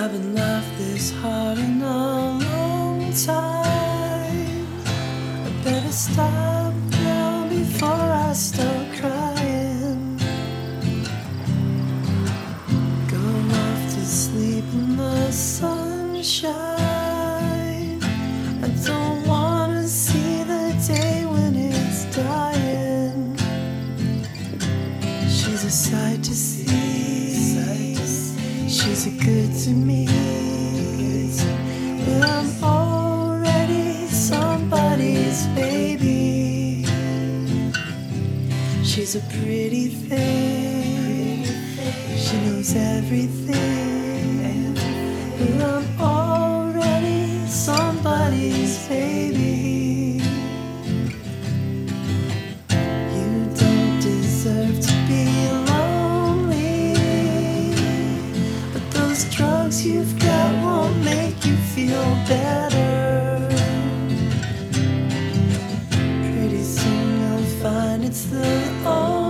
I haven't laughed this hard in a long time. I better stop now before I start She's a good to me. But I'm already somebody's baby. She's a pretty thing. She knows everything. But I'm already somebody's baby. drugs you've got won't make you feel better. Pretty soon you'll find it's the only.